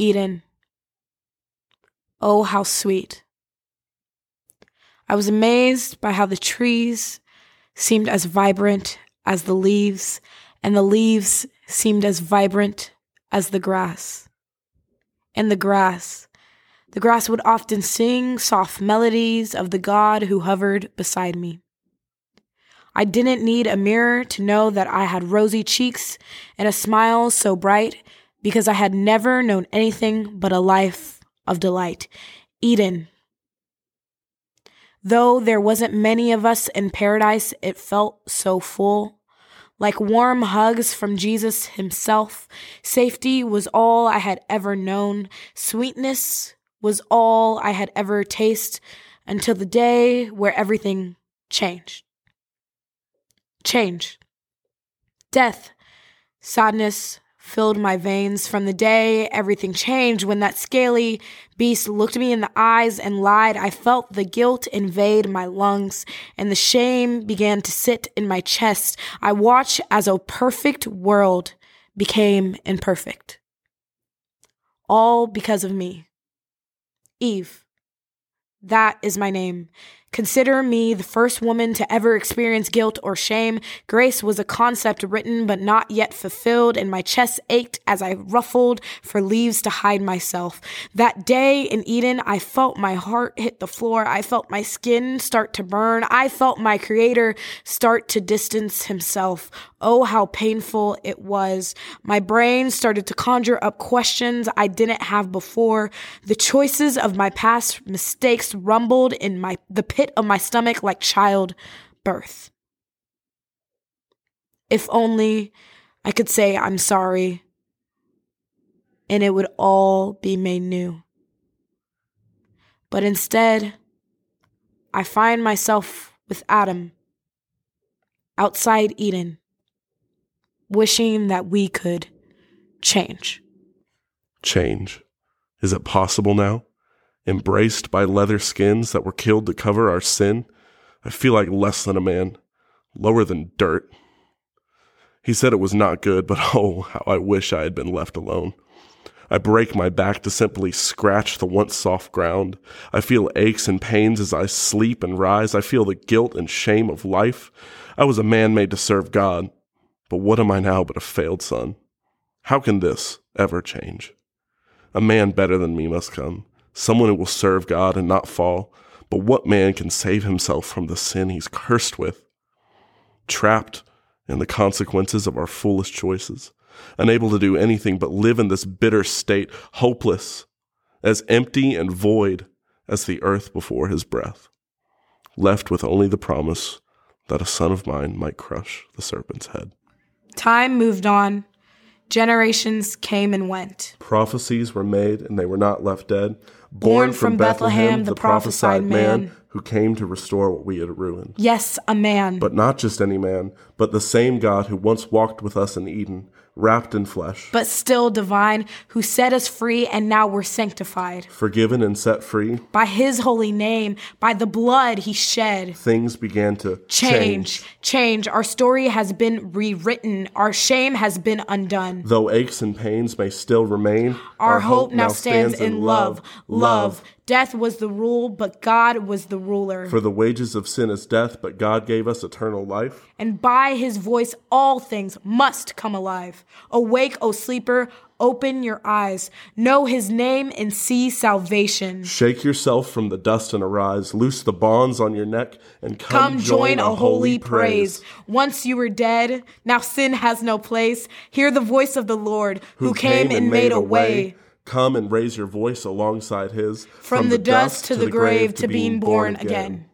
Eden. Oh, how sweet. I was amazed by how the trees seemed as vibrant as the leaves, and the leaves seemed as vibrant as the grass. And the grass, the grass would often sing soft melodies of the God who hovered beside me. I didn't need a mirror to know that I had rosy cheeks and a smile so bright because I had never known anything but a life of delight. Eden. Though there wasn't many of us in paradise, it felt so full. Like warm hugs from Jesus himself, safety was all I had ever known. Sweetness was all I had ever tasted until the day where everything changed. Change. Death. Sadness, filled my veins. From the day everything changed, when that scaly beast looked me in the eyes and lied, I felt the guilt invade my lungs and the shame began to sit in my chest. I watched as a perfect world became imperfect. All because of me. Eve. That is my name. Consider me the first woman to ever experience guilt or shame. Grace was a concept written but not yet fulfilled, and my chest ached as I ruffled for leaves to hide myself. That day in Eden, I felt my heart hit the floor. I felt my skin start to burn. I felt my creator start to distance himself. Oh, how painful it was. My brain started to conjure up questions I didn't have before. The choices of my past mistakes rumbled in my the pit pit of my stomach like childbirth. If only I could say I'm sorry and it would all be made new. But instead, I find myself with Adam outside Eden, wishing that we could change. Change. Is it possible now? Embraced by leather skins that were killed to cover our sin, I feel like less than a man, lower than dirt. He said it was not good, but oh, how I wish I had been left alone. I break my back to simply scratch the once soft ground. I feel aches and pains as I sleep and rise. I feel the guilt and shame of life. I was a man made to serve God, but what am I now but a failed son? How can this ever change? A man better than me must come someone who will serve God and not fall. But what man can save himself from the sin he's cursed with? Trapped in the consequences of our foolish choices, unable to do anything but live in this bitter state, hopeless, as empty and void as the earth before his breath, left with only the promise that a son of mine might crush the serpent's head. Time moved on. Generations came and went. Prophecies were made, and they were not left dead. Born, from, Bethlehem, the prophesied man who came to restore what we had ruined. Yes, a man. But not just any man, but the same God who once walked with us in Eden, wrapped in flesh. But still divine, who set us free and now we're sanctified. Forgiven and set free. By his holy name, by the blood he shed. Things began to change. Change. change. Our story has been rewritten. Our shame has been undone. Though aches and pains may still remain, our, our hope, hope, now stands, stands in love. Love. Love. Death was the rule, but God was the ruler. For the wages of sin is death, but God gave us eternal life. And by his voice, all things must come alive. Awake, O sleeper, open your eyes. Know his name and see salvation. Shake yourself from the dust and arise. Loose the bonds on your neck and come, come join, join a, a holy praise. praise. Once you were dead, now sin has no place. Hear the voice of the Lord who, who came, came, and made a way. way Come and raise your voice alongside his. From, from the, the, dust, to the grave, to being born again. again.